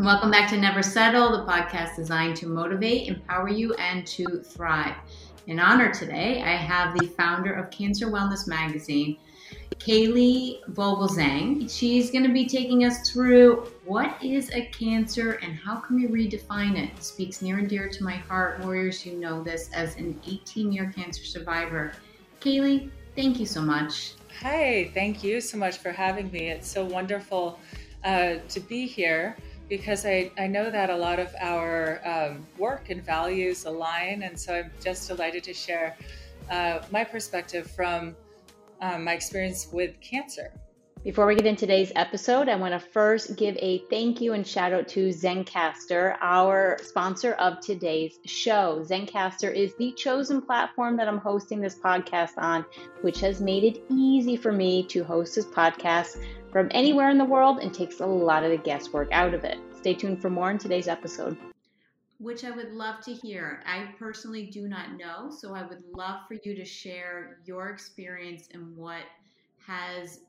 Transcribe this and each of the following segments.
Welcome back to Never Settle, the podcast designed to motivate, empower you, and to thrive. In honor today, I have the founder of Cancer Wellness Magazine, Caylei Vogelzang. She's going to be taking us through what is a cancer and how can we redefine it. it speaks near and dear to my heart, warriors. You know this as an 18 year cancer survivor. Kaylee, thank you so much. Hi, thank you so much for having me. It's so wonderful uh, to be here because I, I know that a lot of our um, work and values align. And so I'm just delighted to share uh, my perspective from um, my experience with cancer. Before we get into today's episode, I want to first give a thank you and shout out to Zencastr, our sponsor of today's show. Zencastr is the chosen platform that I'm hosting this podcast on, which has made it easy for me to host this podcast from anywhere in the world and takes a lot of the guesswork out of it. Stay tuned for more in today's episode. Which I would love to hear. I personally do not know, so I would love for you to share your experience and what has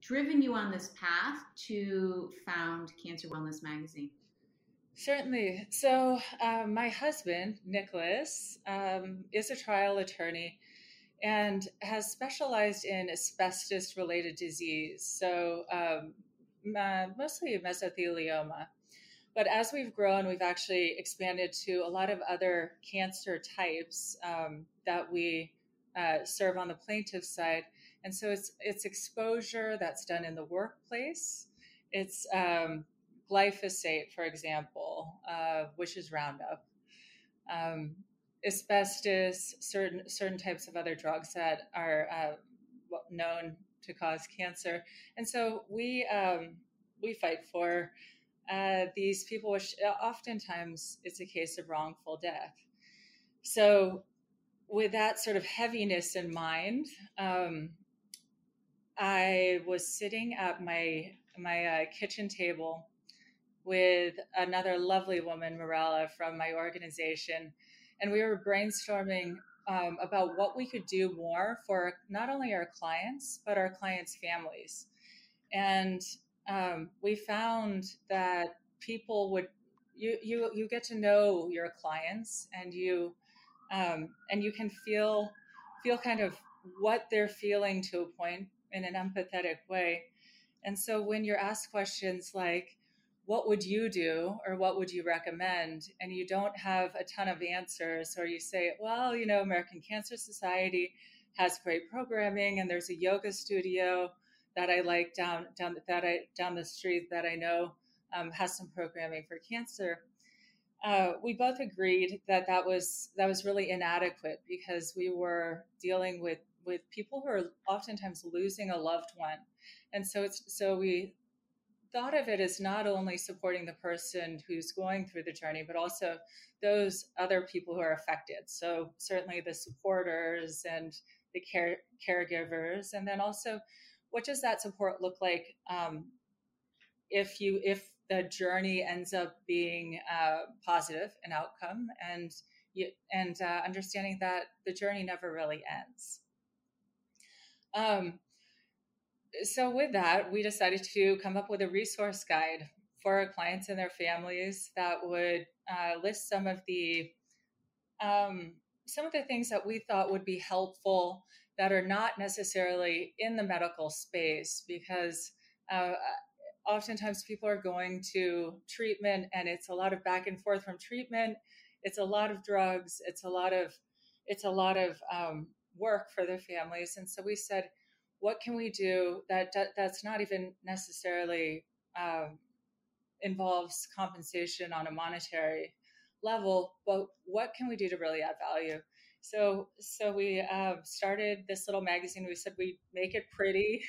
driven you on this path to found Cancer Wellness Magazine. Certainly. So, um, my husband, Nicholas, um, is a trial attorney and has specialized in asbestos related disease. So, um, mostly mesothelioma. But as we've grown, we've actually expanded to a lot of other cancer types um, that we uh, serve on the plaintiff side. And so it's it's exposure that's done in the workplace. It's um, glyphosate, for example, uh, which is Roundup, um, asbestos, certain certain types of other drugs that are uh, known to cause cancer. And so we um, we fight for uh, these people, which uh, oftentimes it's a case of wrongful death. So, with that sort of heaviness in mind, um, I was sitting at my my uh, kitchen table with another lovely woman, Morella, from my organization, and we were brainstorming um, about what we could do more for not only our clients but our clients' families. And um, we found that people would you you you get to know your clients and you um, and you can feel feel kind of what they're feeling to a point in an empathetic way. And so when you're asked questions like, what would you do or what would you recommend? And you don't have a ton of answers, or you say, well, you know, American Cancer Society has great programming and there's a yoga studio that I like down down that I down the street that I know um, has some programming for cancer. Uh, we both agreed that that was that was really inadequate because we were dealing with with people who are oftentimes losing a loved one, and so it's so we thought of it as not only supporting the person who's going through the journey, but also those other people who are affected. So certainly the supporters and the care caregivers, and then also what does that support look like um, if you if the journey ends up being uh, positive an outcome and you, and uh, understanding that the journey never really ends um, so with that we decided to come up with a resource guide for our clients and their families that would uh, list some of the um, some of the things that we thought would be helpful that are not necessarily in the medical space because uh, oftentimes people are going to treatment and it's a lot of back and forth from treatment it's a lot of drugs it's a lot of it's a lot of um, work for their families and so we said what can we do that, that that's not even necessarily um, involves compensation on a monetary level but what can we do to really add value so so we uh, started this little magazine. We said we make it pretty,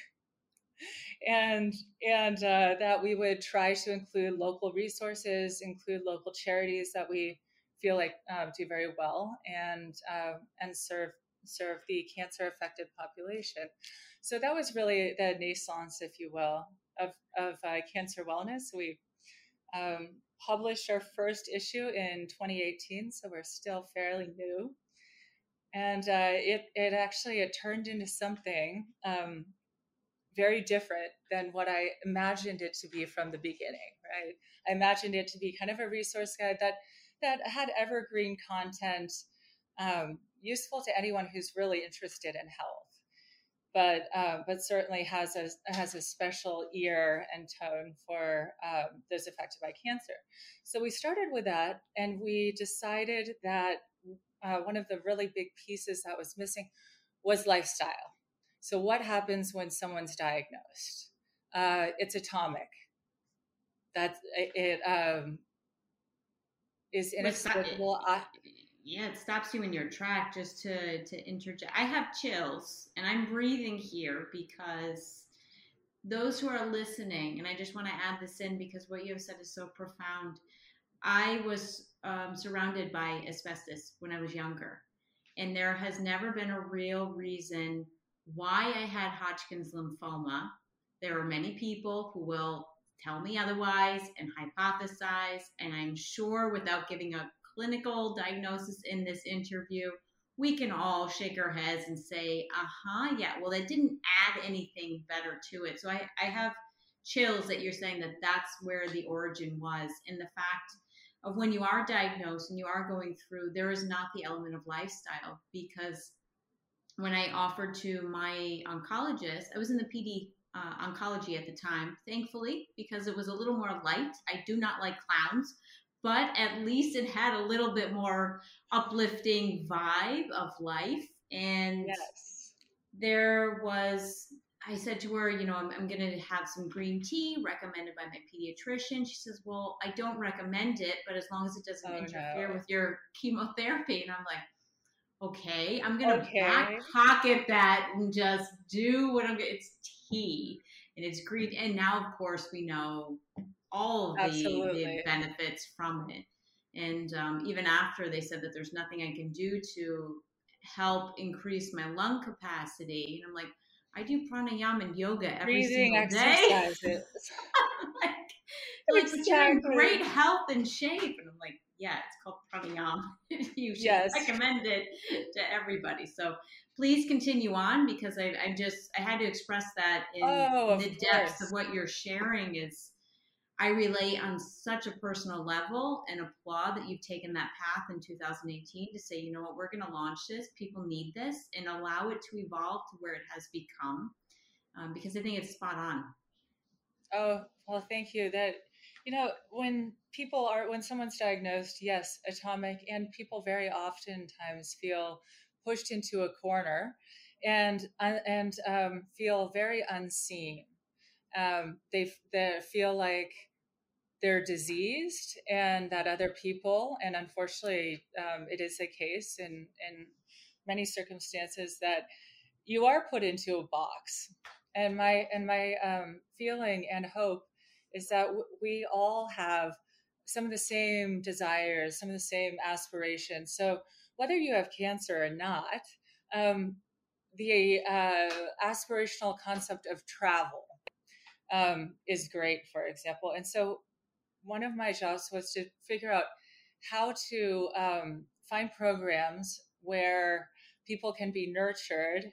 and and uh, that we would try to include local resources, include local charities that we feel like um, do very well, and uh, and serve serve the cancer affected population. So that was really the naissance, if you will, of of uh, cancer wellness. We um, published our first issue in 2018, so we're still fairly new and uh, it it actually it turned into something um, very different than what I imagined it to be from the beginning, right? I imagined it to be kind of a resource guide that that had evergreen content um, useful to anyone who's really interested in health but uh, but certainly has a has a special ear and tone for um, those affected by cancer. So we started with that, and we decided that uh, one of the really big pieces that was missing was lifestyle. So what happens when someone's diagnosed? Uh, it's atomic. That it um, is inexplicable yeah it stops you in your track just to to interject i have chills and i'm breathing here because those who are listening and i just want to add this in because what you have said is so profound. I was um, surrounded by asbestos when i was younger and there has never been a real reason why i had hodgkin's lymphoma. There are many people who will tell me otherwise and hypothesize and i'm sure without giving a clinical diagnosis in this interview, we can all shake our heads and say, uh huh, yeah, well, that didn't add anything better to it. So I, I have chills that you're saying that that's where the origin was. And the fact of when you are diagnosed and you are going through, there is not the element of lifestyle because when I offered to my oncologist, I was in the PD uh, oncology at the time, thankfully, because it was a little more light. I do not like clowns but at least it had a little bit more uplifting vibe of life. And yes. there was, I said to her, you know, I'm, I'm going to have some green tea recommended by my pediatrician. She says, well, I don't recommend it, but as long as it doesn't oh, interfere no. with your chemotherapy. And I'm like, okay, I'm going to okay. back pocket that and just do what I'm going to, it's tea and it's green. And now, of course, we know all of the, the benefits from it. And um, even after they said that there's nothing I can do to help increase my lung capacity, and I'm like, I do pranayama and yoga every Breathing single day. like, it's exactly. great health and shape. And I'm like, yeah, it's called pranayama. you should yes. recommend it to everybody. So please continue on because I, I just I had to express that in oh, the depths of what you're sharing is I relate on such a personal level and applaud that you've taken that path in 2018 to say, you know what, we're going to launch this. People need this and allow it to evolve to where it has become um, because I think it's spot on. Oh, well, thank you. That, you know, when people are, when someone's diagnosed, yes, atomic, and people very oftentimes feel pushed into a corner and, and um, feel very unseen. Um, they, they feel like, they're diseased and that other people, and unfortunately, um, it is a case in, in many circumstances that you are put into a box. And my and my um, feeling and hope is that w- we all have some of the same desires, some of the same aspirations. So whether you have cancer or not, um, the uh, aspirational concept of travel um, is great, for example. And so one of my jobs was to figure out how to um, find programs where people can be nurtured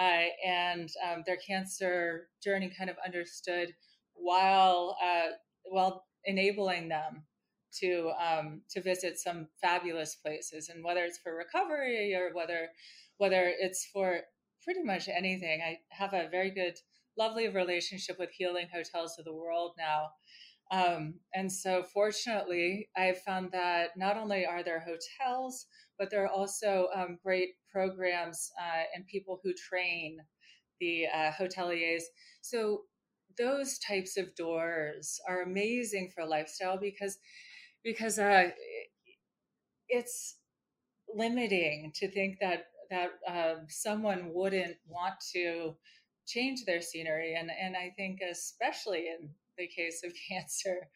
uh, and um, their cancer journey kind of understood while uh, while enabling them to um, to visit some fabulous places. And whether it's for recovery or whether whether it's for pretty much anything i have a very good lovely relationship with healing hotels of the world now um, and so, fortunately, I've found that not only are there hotels, but there are also um, great programs uh, and people who train the uh, hoteliers. So, those types of doors are amazing for lifestyle because because uh, it's limiting to think that that uh, someone wouldn't want to change their scenery and and I think especially in the case of cancer.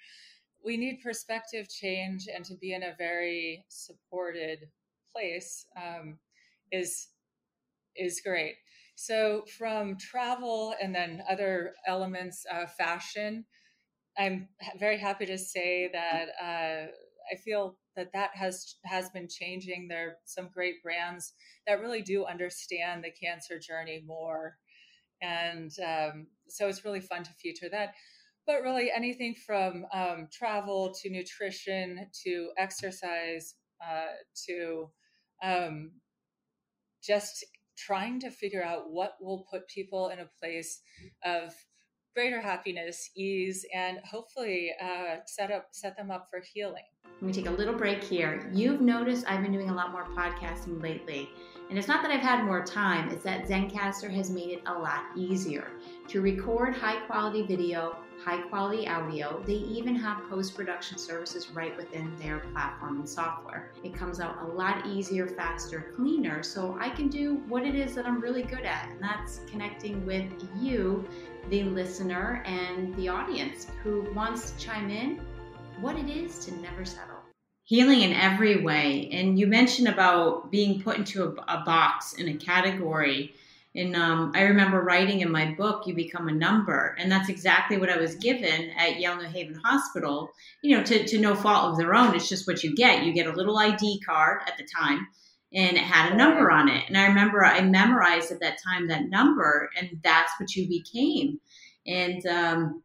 We need perspective change and to be in a very supported place um, is is great. So from travel and then other elements, uh, fashion, I'm very happy to say that uh, I feel that that has has been changing. There are some great brands that really do understand the cancer journey more and um, so it's really fun to feature that. But really, anything from um, travel to nutrition to exercise uh, to um, just trying to figure out what will put people in a place of greater happiness, ease, and hopefully uh, set up set them up for healing. Let me take a little break here. You've noticed I've been doing a lot more podcasting lately. And it's not that I've had more time, it's that Zencastr has made it a lot easier to record high quality video, high quality audio. They even have post production services right within their platform and software. It comes out a lot easier, faster, cleaner, so I can do what it is that I'm really good at, and that's connecting with you, the listener, and the audience who wants to chime in what it is to never settle healing in every way. And you mentioned about being put into a, a box in a category. And um, I remember writing in my book, You Become a Number. And that's exactly what I was given at Yale New Haven Hospital, you know, to, to no fault of their own. It's just what you get. You get a little ID card at the time, and it had a number on it. And I remember I memorized at that time that number, and that's what you became. And, um,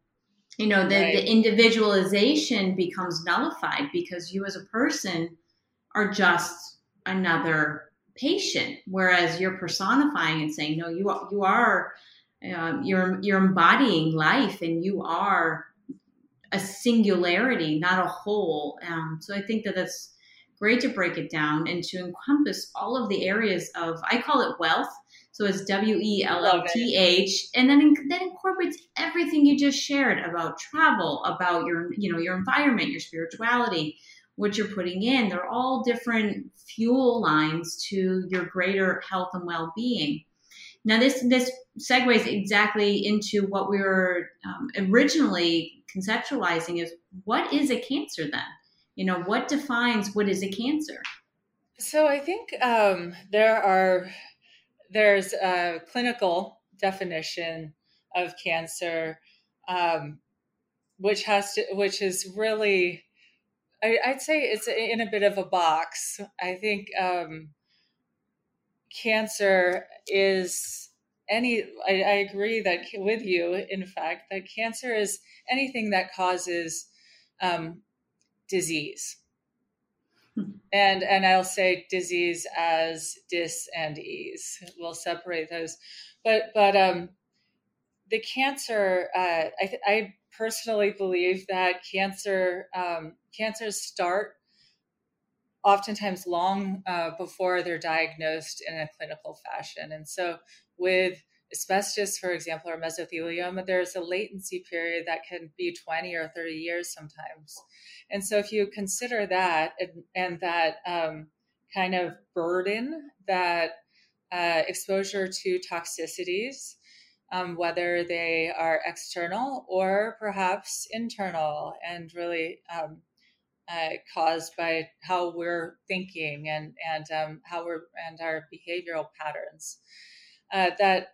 you know the, right. the individualization becomes nullified because you as a person are just another patient whereas you're personifying and saying no you are you are um, you're you're embodying life and you are a singularity not a whole. Um, so i think that that's great to break it down and to encompass all of the areas of i call it wealth. So it's W E L L T H, and then that incorporates everything you just shared about travel, about your you know your environment, your spirituality, what you're putting in. They're all different fuel lines to your greater health and well being. Now this this segues exactly into what we were um, originally conceptualizing is what is a cancer then? You know what defines what is a cancer? So I think um, there are there's a clinical definition of cancer, um, which has to, which is really, I, would say it's in a bit of a box. I think um, cancer is any. I, I agree that with you, in fact, that cancer is anything that causes um, disease and and I'll say disease as dis and ease. We'll separate those, but but um, the cancer. Uh, I, I personally believe that cancer um, cancers start oftentimes long uh, before they're diagnosed in a clinical fashion, and so with asbestos, for example, or mesothelioma, there's a latency period that can be 20 or 30 years sometimes. And so if you consider that and, and that um, kind of burden that uh, exposure to toxicities, um, whether they are external or perhaps internal and really um, uh, caused by how we're thinking and and um, how we're and our behavioral patterns. Uh, that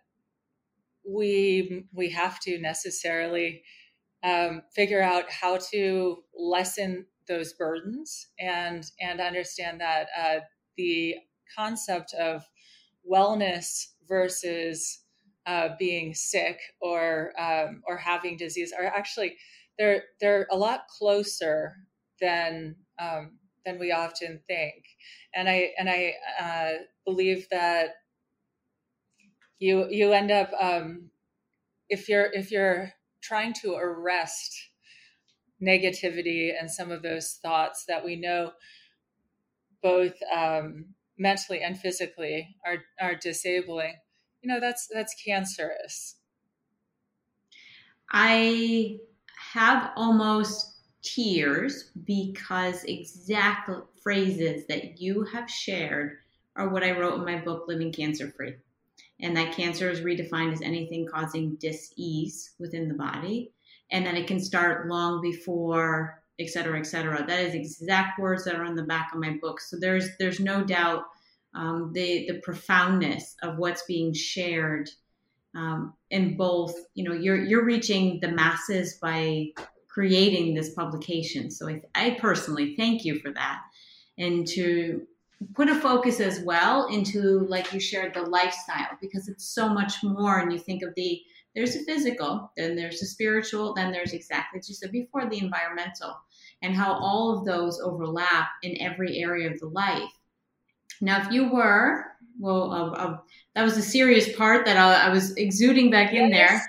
we we have to necessarily um, figure out how to lessen those burdens and and understand that uh, the concept of wellness versus being sick or um, or having disease are actually they're they're a lot closer than um, than we often think, and I and I uh, believe that you you end up um, if you're if you're trying to arrest negativity and some of those thoughts that we know both um, mentally and physically are are disabling you know that's that's cancerous. I have almost tears because exact phrases that you have shared are what i wrote in my book living cancer free and that cancer is redefined as anything causing dis-ease within the body. And that it can start long before et cetera et cetera. That is exact words that are on the back of my book. So there's there's no doubt um, the the profoundness of what's being shared um, in both you know you're you're reaching the masses by creating this publication. So I, I personally thank you for that. And to put a focus as well into like you shared the lifestyle because it's so much more. And you think of the there's a physical then there's a spiritual then there's exactly as you said before the environmental and how all of those overlap in every area of the life now if you were well uh, uh, that was a serious part that I, I was exuding back yes. in there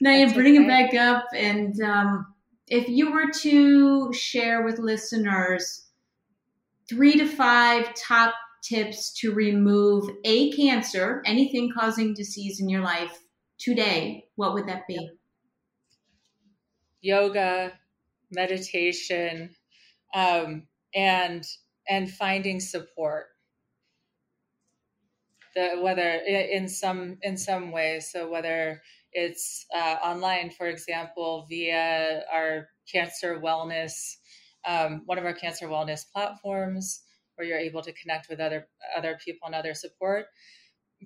now you bring okay. it back up and um, if you were to share with listeners three to five top tips to remove a cancer, anything causing disease in your life today, what would that be? Yoga, meditation, um, and and finding support. The, whether in some in some ways, so whether it's uh, online, for example, via our cancer wellness um, one of our cancer wellness platforms where you're able to connect with other other people and other support.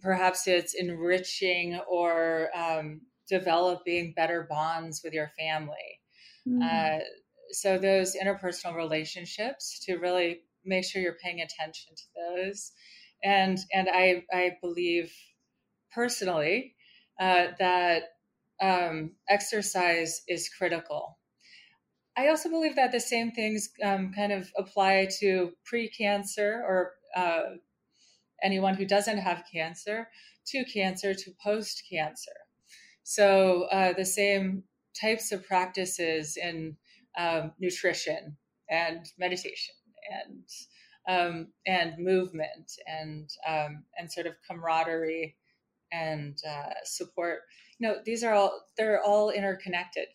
Perhaps it's enriching or um, developing better bonds with your family. Mm-hmm. Uh, so those interpersonal relationships to really make sure you're paying attention to those. And and I I believe personally uh, that um, exercise is critical I also believe that the same things um, kind of apply to pre-cancer or uh, anyone who doesn't have cancer, to cancer, to post-cancer. So uh, the same types of practices in um, nutrition and meditation and um, and movement and um, and sort of camaraderie and uh, support. You know, these are all they're all interconnected.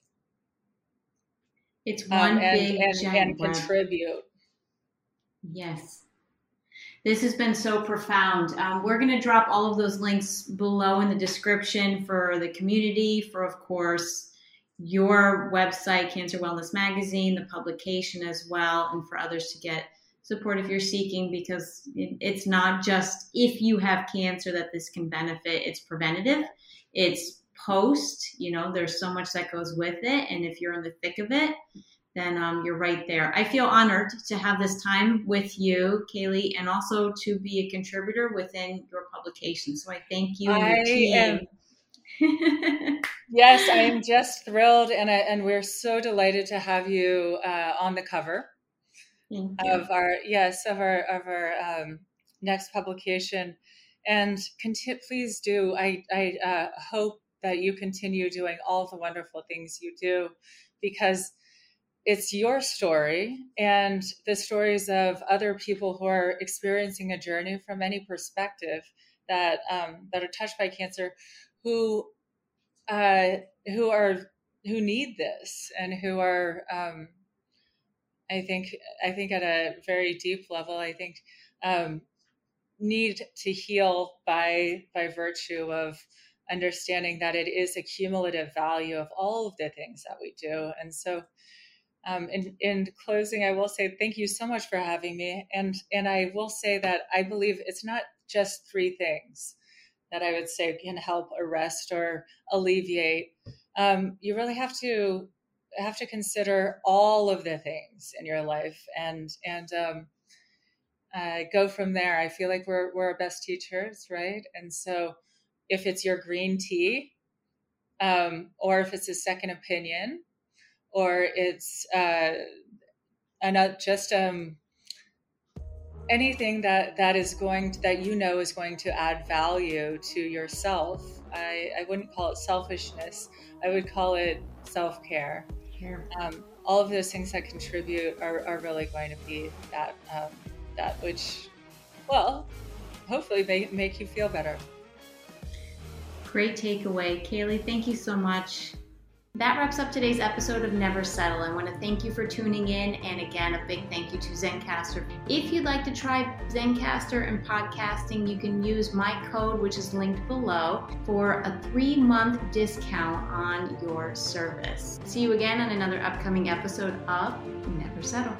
It's um, one um, and, big and, and contribute. Yes. This has been so profound. Um, we're going to drop all of those links below in the description for the community, for, of course, your website, Cancer Wellness Magazine, the publication as well, and for others to get support if you're seeking because it's not just if you have cancer that this can benefit, it's preventative. It's post, you know, there's so much that goes with it. And if you're in the thick of it, then um, you're right there. I feel honored to have this time with you, Caylei, and also to be a contributor within your publication. So I thank you and your team. Am, yes, I am just thrilled, and I, and we're so delighted to have you uh, on the cover of our yes of our of our um, next publication. And conti- please do. I I uh, hope that you continue doing all the wonderful things you do because it's your story and the stories of other people who are experiencing a journey from any perspective that um, that are touched by cancer who uh, who are who need this and who are um, I think I think at a very deep level I think um, need to heal by by virtue of understanding that it is a cumulative value of all of the things that we do. And so, um, in, in closing, I will say thank you so much for having me. And, and I will say that I believe it's not just three things that I would say can help arrest or alleviate. Um, you really have to have to consider all of the things in your life and and um, uh, go from there. I feel like we're we're our best teachers, right? And so if it's your green tea, um, or if it's a second opinion, or it's uh, not just um, anything that that is going to, that you know is going to add value to yourself. I, I wouldn't call it selfishness. I would call it self care. Um, all of those things that contribute are, are really going to be that um, that which, well, hopefully make, make you feel better. Great takeaway. Caylei, thank you so much. That wraps up today's episode of Never Settle. I want to thank you for tuning in, and again, a big thank you to Zencastr. If you'd like to try Zencastr and podcasting, you can use my code, which is linked below, for a three month discount on your service. See you again on another upcoming episode of Never Settle.